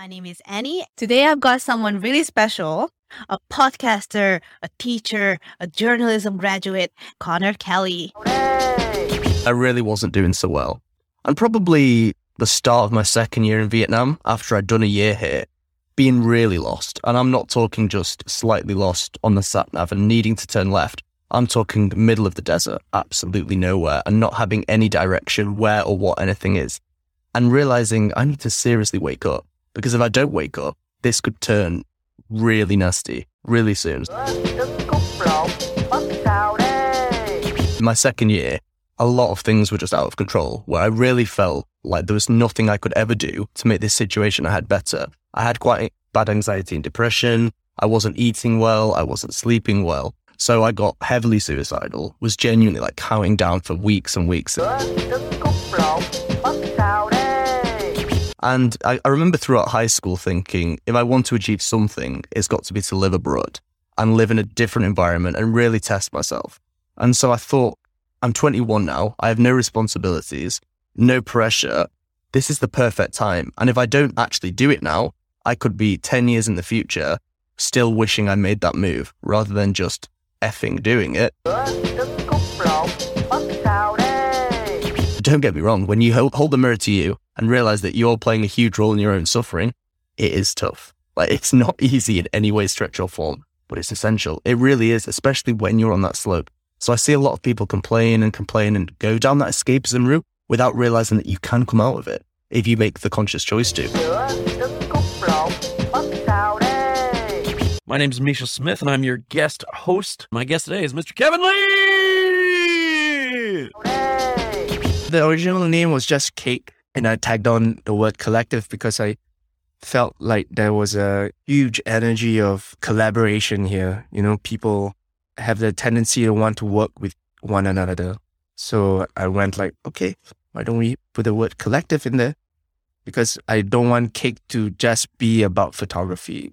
My name is Annie. Today I've got someone really special a podcaster, a teacher, a journalism graduate, Connor Kelly. I really wasn't doing so well. And probably the start of my second year in Vietnam, after I'd done a year here, being really lost. And I'm not talking just slightly lost on the sat nav and needing to turn left. I'm talking middle of the desert, absolutely nowhere, and not having any direction where or what anything is. And realizing I need to seriously wake up. Because if I don't wake up, this could turn really nasty really soon. my second year, a lot of things were just out of control, where I really felt like there was nothing I could ever do to make this situation I had better. I had quite bad anxiety and depression. I wasn't eating well. I wasn't sleeping well. So I got heavily suicidal, was genuinely like counting down for weeks and weeks. And I, I remember throughout high school thinking, if I want to achieve something, it's got to be to live abroad and live in a different environment and really test myself. And so I thought, I'm 21 now. I have no responsibilities, no pressure. This is the perfect time. And if I don't actually do it now, I could be 10 years in the future still wishing I made that move rather than just effing doing it. Don't get me wrong, when you hold, the mirror to you and realize that you're playing a huge role in your own suffering, it is tough. Like, it's not easy in any way, stretch, or form, but it's essential. It really is, especially when you're on that slope. So I see a lot of people complain and complain and go down that escapism route without realizing that you can come out of it if you make the conscious choice to. My name is Misha Smith, and I'm your guest host. My guest today is Mr. Kevin Lee. The original name was just Cake, and I tagged on the word collective because I felt like there was a huge energy of collaboration here. You know, people have the tendency to want to work with one another. So I went like, okay, why don't we put the word collective in there? Because I don't want Cake to just be about photography.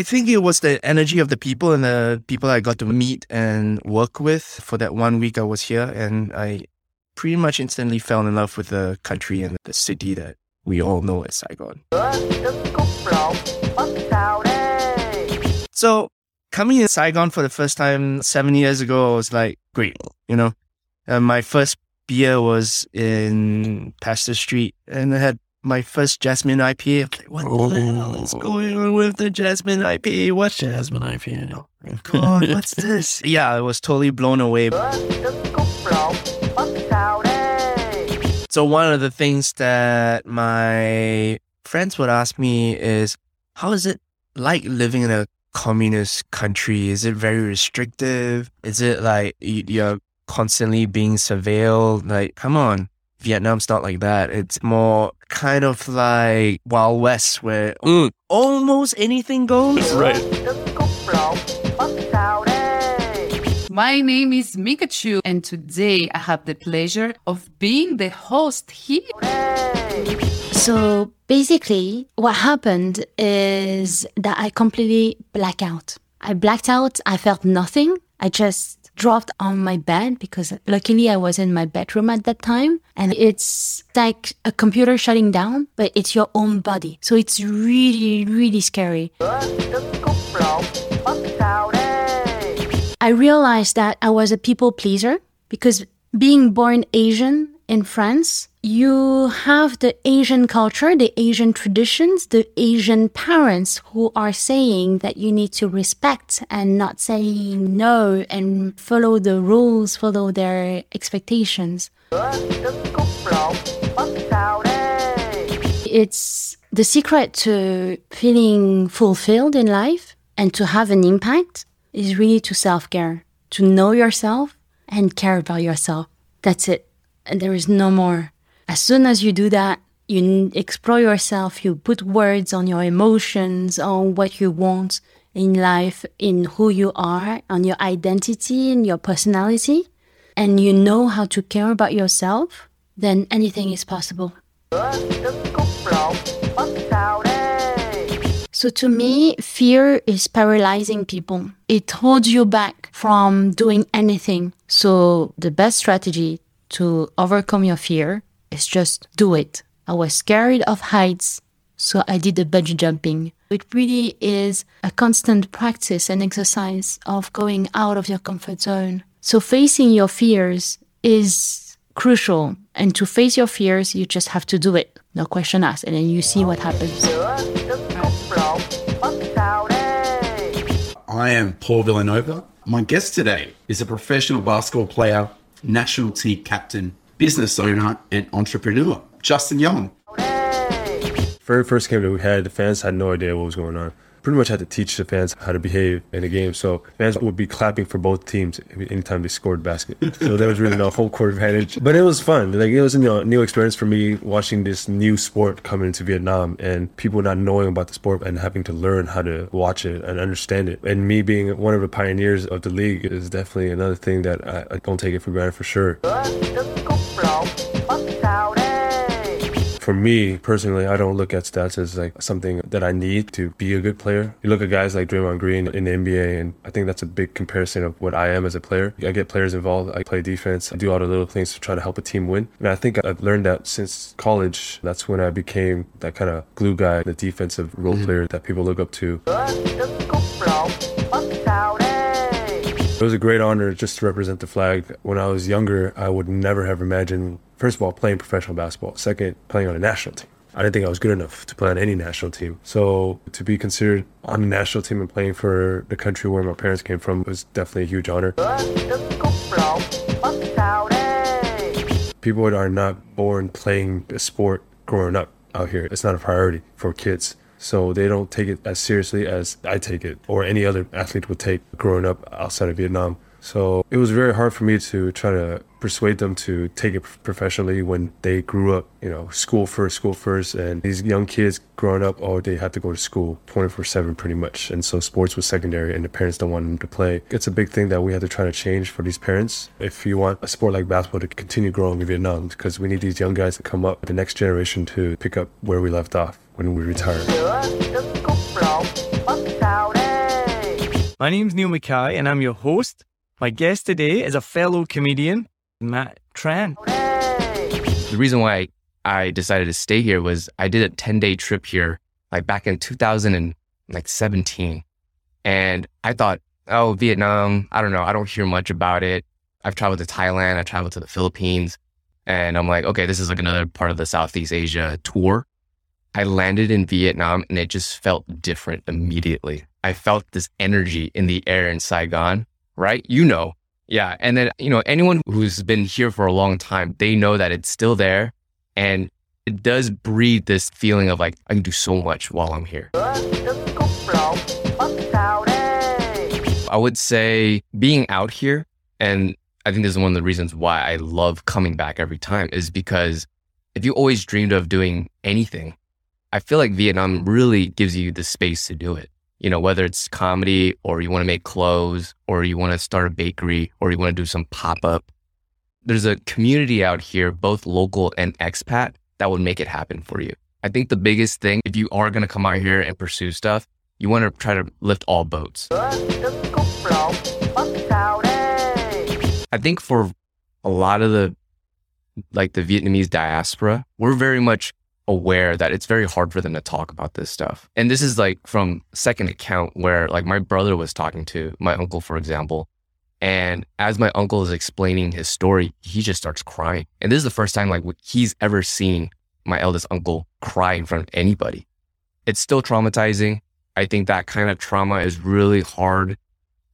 I think it was the energy of the people and the people I got to meet and work with for that one week I was here. And I pretty much instantly fell in love with the country and the city that we all know as Saigon. So coming in Saigon for the first time seven years ago I was like great, you know. Uh, my first beer was in Pasteur Street, and I had my first Jasmine IPA. I'm like, what the hell is going on with the Jasmine IPA? What? Jasmine IPA. Oh God, what's this? Yeah, I was totally blown away. Sữa trứng cút lộn Mất sao đây So one of the things that my friends would ask me is, how is it like living in a communist country? Is it very restrictive? Is it like you're constantly being surveilled? Like, come on. Vietnam's not like that. It's more kind of like Wild West where Mm. almost anything goes. Right. Trứng cút lộn Mất sao đây My name is Mikachu, and today I have the pleasure of being the host here. So basically, what happened is that I completely blacked out. I blacked out. I felt nothing. I just dropped on my bed because luckily I was in my bedroom at that time. And it's like a computer shutting down, but it's your own body. So it's really, really scary. I realized that I was a people pleaser because being born Asian in France, you have the Asian culture, the Asian traditions, the Asian parents who are saying that you need to respect and not saying no and follow the rules, follow their expectations. It's the secret to feeling fulfilled in life and to have an impact is really to self care, to know yourself and care about yourself. That's it. And there is no more. As soon as you do that, you explore yourself, you put words on your emotions, on what you want in life, in who you are, on your identity and your personality, and you know how to care about yourself, then anything is possible. So to me, fear is paralyzing people. It holds you back from doing anything. So the best strategy to overcome your fear is just do it. I was scared of heights, so I did the bungee jumping. It really is a constant practice and exercise of going out of your comfort zone. So facing your fears is crucial. And to face your fears, you just have to do it. No question asked. And then you see what happens. I am Paul Villanova. My guest today is a professional basketball player, national team captain, business owner, and entrepreneur, Justin Young. Very first game that we had, the fans had no idea what was going on. Pretty much had to teach the fans how to behave in the game. So fans would be clapping for both teams anytime they scored basket. So that was really no home court advantage. But it was fun. Like it was a new, experience for me watching this new sport come into Vietnam and people not knowing about the sport and having to learn how to watch it and understand it. And me being one of the pioneers of the league is definitely another thing that I, I don't take it for granted for sure. For me personally, I don't look at stats as like something that I need to be a good player. You look at guys like Draymond Green in the NBA, and I think that's a big comparison of what I am as a player. I get players involved. I play defense. I do all the little things to try to help a team win. And I think I've learned that since college. That's when I became that kind of glue guy, the defensive role mm-hmm. player that people look up to. It was a great honor just to represent the flag. When I was younger, I would never have imagined, first of all, playing professional basketball. Second, playing on a national team. I didn't think I was good enough to play on any national team. So to be considered on the national team and playing for the country where my parents came from was definitely a huge honor. People are not born playing a sport growing up out here. It's not a priority for kids. So they don't take it as seriously as I take it or any other athlete would take growing up outside of Vietnam. So it was very hard for me to try to persuade them to take it professionally when they grew up, you know, school first, school first. And these young kids growing up, oh, they have to go to school 24 7 pretty much. And so sports was secondary and the parents don't want them to play. It's a big thing that we have to try to change for these parents. If you want a sport like basketball to continue growing in Vietnam, because we need these young guys to come up, the next generation to pick up where we left off when we retire. My name's Neil Mackay and I'm your host. My guest today is a fellow comedian, Matt Tran. The reason why I decided to stay here was I did a 10 day trip here, like back in 2017. And I thought, oh, Vietnam, I don't know. I don't hear much about it. I've traveled to Thailand. I traveled to the Philippines. And I'm like, okay, this is like another part of the Southeast Asia tour. I landed in Vietnam and it just felt different immediately. I felt this energy in the air in Saigon, right? You know. Yeah. And then, you know, anyone who's been here for a long time, they know that it's still there. And it does breed this feeling of like, I can do so much while I'm here. I would say being out here, and I think this is one of the reasons why I love coming back every time, is because if you always dreamed of doing anything, I feel like Vietnam really gives you the space to do it. You know, whether it's comedy or you want to make clothes or you want to start a bakery or you want to do some pop up. There's a community out here, both local and expat, that would make it happen for you. I think the biggest thing, if you are going to come out here and pursue stuff, you want to try to lift all boats. I think for a lot of the like the Vietnamese diaspora, we're very much aware that it's very hard for them to talk about this stuff. And this is like from second account where like my brother was talking to my uncle, for example. And as my uncle is explaining his story, he just starts crying. And this is the first time like he's ever seen my eldest uncle cry in front of anybody. It's still traumatizing. I think that kind of trauma is really hard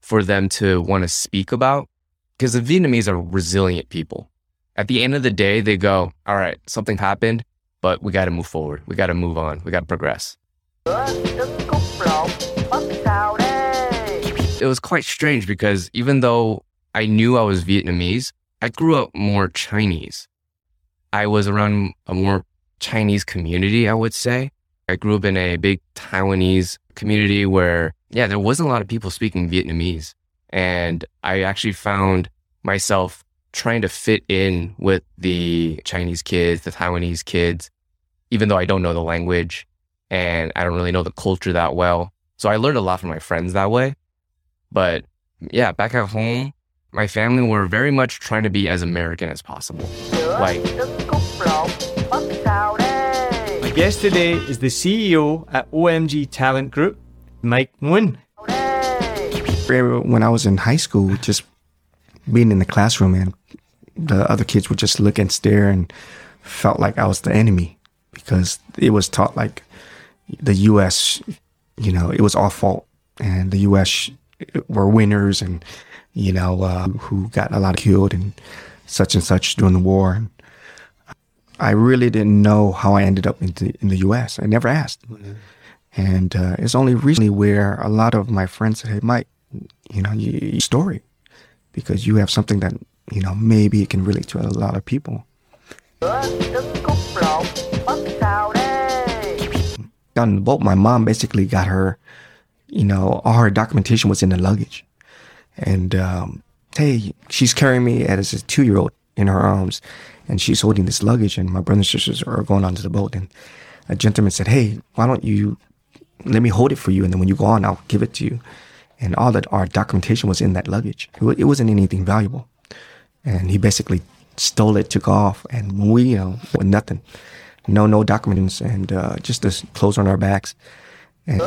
for them to want to speak about because the Vietnamese are resilient people. At the end of the day, they go, all right, something happened, but we got to move forward. We got to move on. We got to progress. It was quite strange because even though I knew I was Vietnamese, I grew up more Chinese. I was around a more Chinese community, I would say. I grew up in a big Taiwanese community where, yeah, there wasn't a lot of people speaking Vietnamese. And I actually found myself trying to fit in with the Chinese kids, the Taiwanese kids, even though I don't know the language and I don't really know the culture that well. So I learned a lot from my friends that way. But yeah, back at home, my family were very much trying to be as American as possible. Like, my guest today is the CEO at OMG Talent Group, Mike Nguyen. When I was in high school, just being in the classroom and the other kids would just look and stare and felt like I was the enemy because it was taught like the U.S., you know, it was our fault and the U.S. were winners and, you know, uh, who got a lot killed and such and such during the war. And I really didn't know how I ended up in the, in the U.S. I never asked. Mm-hmm. And uh, it's only recently where a lot of my friends said, hey, Mike, you know, your story, because you have something that, you know, maybe it can relate to a lot of people. On the boat, my mom basically got her, you know, all her documentation was in the luggage. And, um, hey, she's carrying me as a two year old in her arms and she's holding this luggage and my brothers and sisters are going onto the boat. And a gentleman said, Hey, why don't you let me hold it for you? And then when you go on, I'll give it to you and all that our documentation was in that luggage. It, wasn't anything valuable, and he basically stole it, took off, and we, you know, nothing, no, no documents, and uh, just the clothes on our backs. And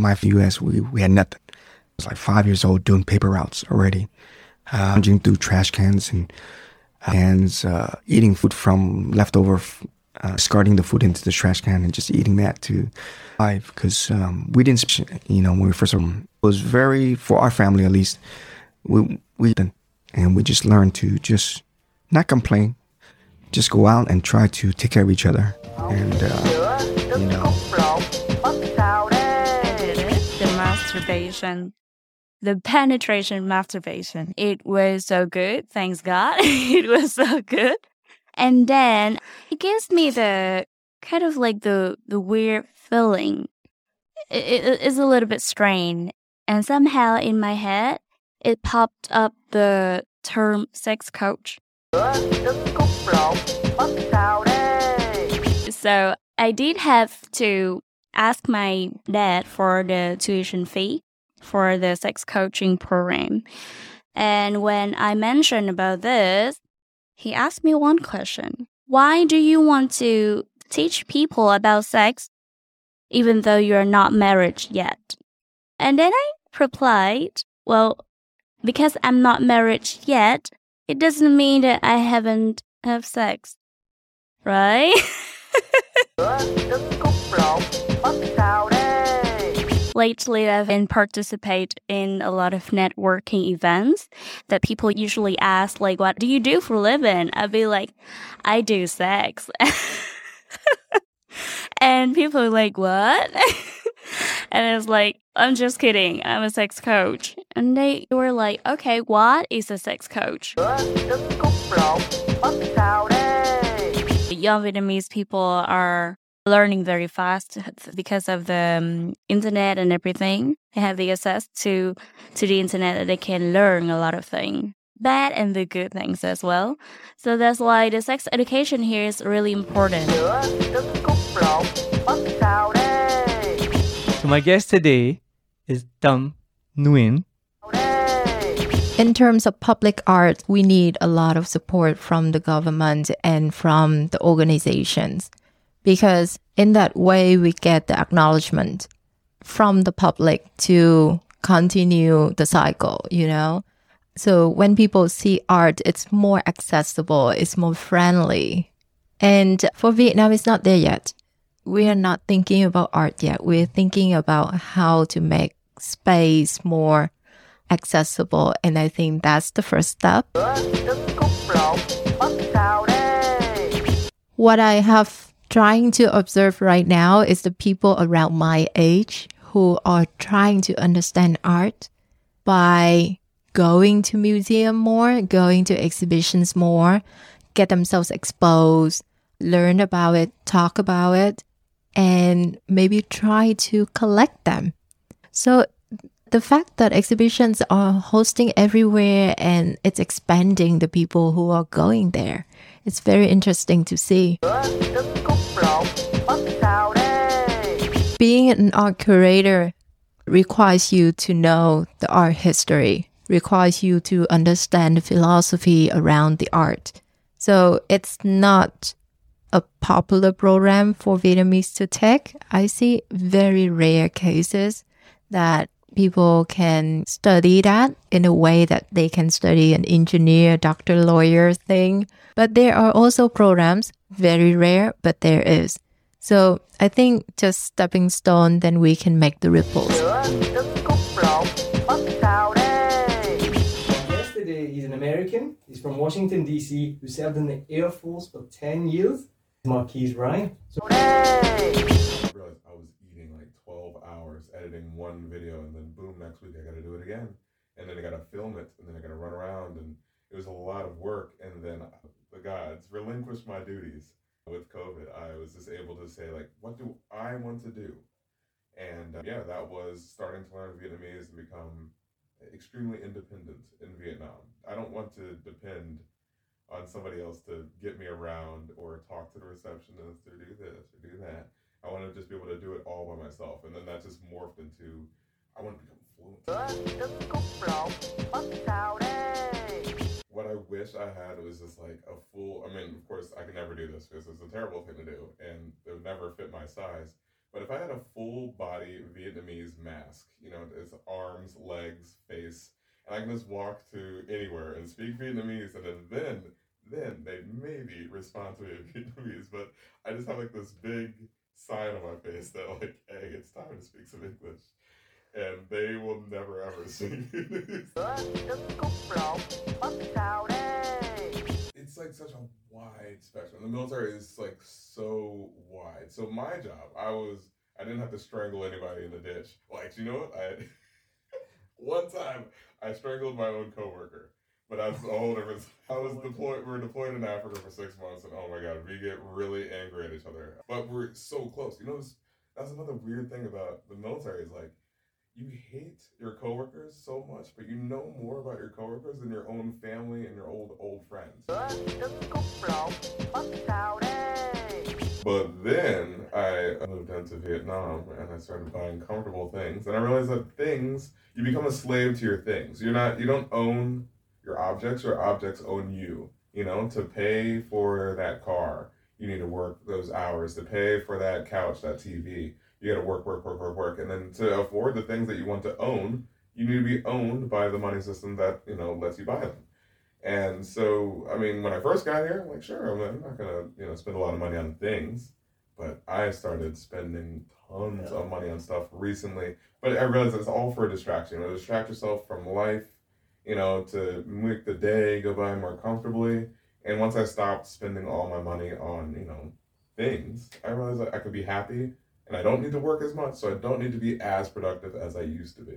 my U.S. We, we had nothing. I was like five years old doing paper routes already, uh, through trash cans and cans, uh, eating food from leftover uh, discarding the food into the trash can and just eating that to life because um, we didn't, you know, when we first it was very for our family at least. We we and we just learned to just not complain, just go out and try to take care of each other and uh, you know. It. The masturbation the penetration masturbation. It was so good. Thanks God. it was so good. And then it gives me the kind of like the the weird feeling. It, it is a little bit strange, and somehow in my head it popped up the term sex coach. So I did have to ask my dad for the tuition fee for the sex coaching program. And when I mentioned about this, he asked me one question. Why do you want to teach people about sex even though you're not married yet? And then I replied, well, because I'm not married yet, it doesn't mean that I haven't have sex. Right? Lately, I've been participate in a lot of networking events that people usually ask, like, "What do you do for a living?" I'd be like, "I do sex," and people are like, "What?" and it's like, "I'm just kidding. I'm a sex coach." And they were like, "Okay, what is a sex coach?" Young Vietnamese people are learning very fast because of the um, internet and everything. They have the access to to the internet that they can learn a lot of things, bad and the good things as well. So that's why the sex education here is really important. My guest today is Dum Nguyen. In terms of public art, we need a lot of support from the government and from the organizations because in that way we get the acknowledgement from the public to continue the cycle, you know? So when people see art, it's more accessible, it's more friendly. And for Vietnam, it's not there yet. We are not thinking about art yet. We're thinking about how to make space more accessible. And I think that's the first step. What I have trying to observe right now is the people around my age who are trying to understand art by going to museum more, going to exhibitions more, get themselves exposed, learn about it, talk about it, and maybe try to collect them. So the fact that exhibitions are hosting everywhere and it's expanding the people who are going there, it's very interesting to see. Being an art curator requires you to know the art history, requires you to understand the philosophy around the art. So it's not a popular program for Vietnamese to take. I see very rare cases that people can study that in a way that they can study an engineer, doctor, lawyer thing. But there are also programs, very rare, but there is. So I think just stepping stone, then we can make the ripples. Yesterday, he's an American. He's from Washington, D.C., who served in the Air Force for 10 years. Marquise Ryan. So- realized I was eating like 12 hours editing one video, and then boom, next week I got to do it again. And then I got to film it, and then I got to run around, and it was a lot of work. And then the gods relinquished my duties with COVID, I was just able to say like, what do I want to do? And uh, yeah, that was starting to learn Vietnamese and become extremely independent in Vietnam. I don't want to depend on somebody else to get me around or talk to the receptionist or do this or do that. I want to just be able to do it all by myself. And then that just morphed into I want to become fluent what I wish I had was just like a full. I mean, of course, I can never do this because it's a terrible thing to do, and it would never fit my size. But if I had a full body Vietnamese mask, you know, it's arms, legs, face, and I can just walk to anywhere and speak Vietnamese, and then then then they'd maybe respond to me in Vietnamese. But I just have like this big sign on my face that like, hey, it's time to speak some English and they will never ever sing It's like such a wide spectrum. The military is like so wide. So my job, I was I didn't have to strangle anybody in the ditch. Like you know what? I one time I strangled my own coworker. But that's a whole different. I was oh deployed. We were deployed in Africa for six months, and oh my god, we get really angry at each other. But we're so close. You know, that's another weird thing about the military is like you hate your coworkers so much, but you know more about your coworkers than your own family and your old old friends. But then I moved into Vietnam and I started buying comfortable things, and I realized that things you become a slave to your things. You're not you don't own your objects, your objects own you. You know, to pay for that car, you need to work those hours. To pay for that couch, that TV, you got to work, work, work, work, work. And then to afford the things that you want to own, you need to be owned by the money system that, you know, lets you buy them. And so, I mean, when I first got here, I'm like, sure, I'm not going to, you know, spend a lot of money on things. But I started spending tons of money on stuff recently. But I realized it's all for a distraction. You know, distract yourself from life, you know, to make the day go by more comfortably. And once I stopped spending all my money on, you know, things, I realized that I could be happy and I don't need to work as much, so I don't need to be as productive as I used to be.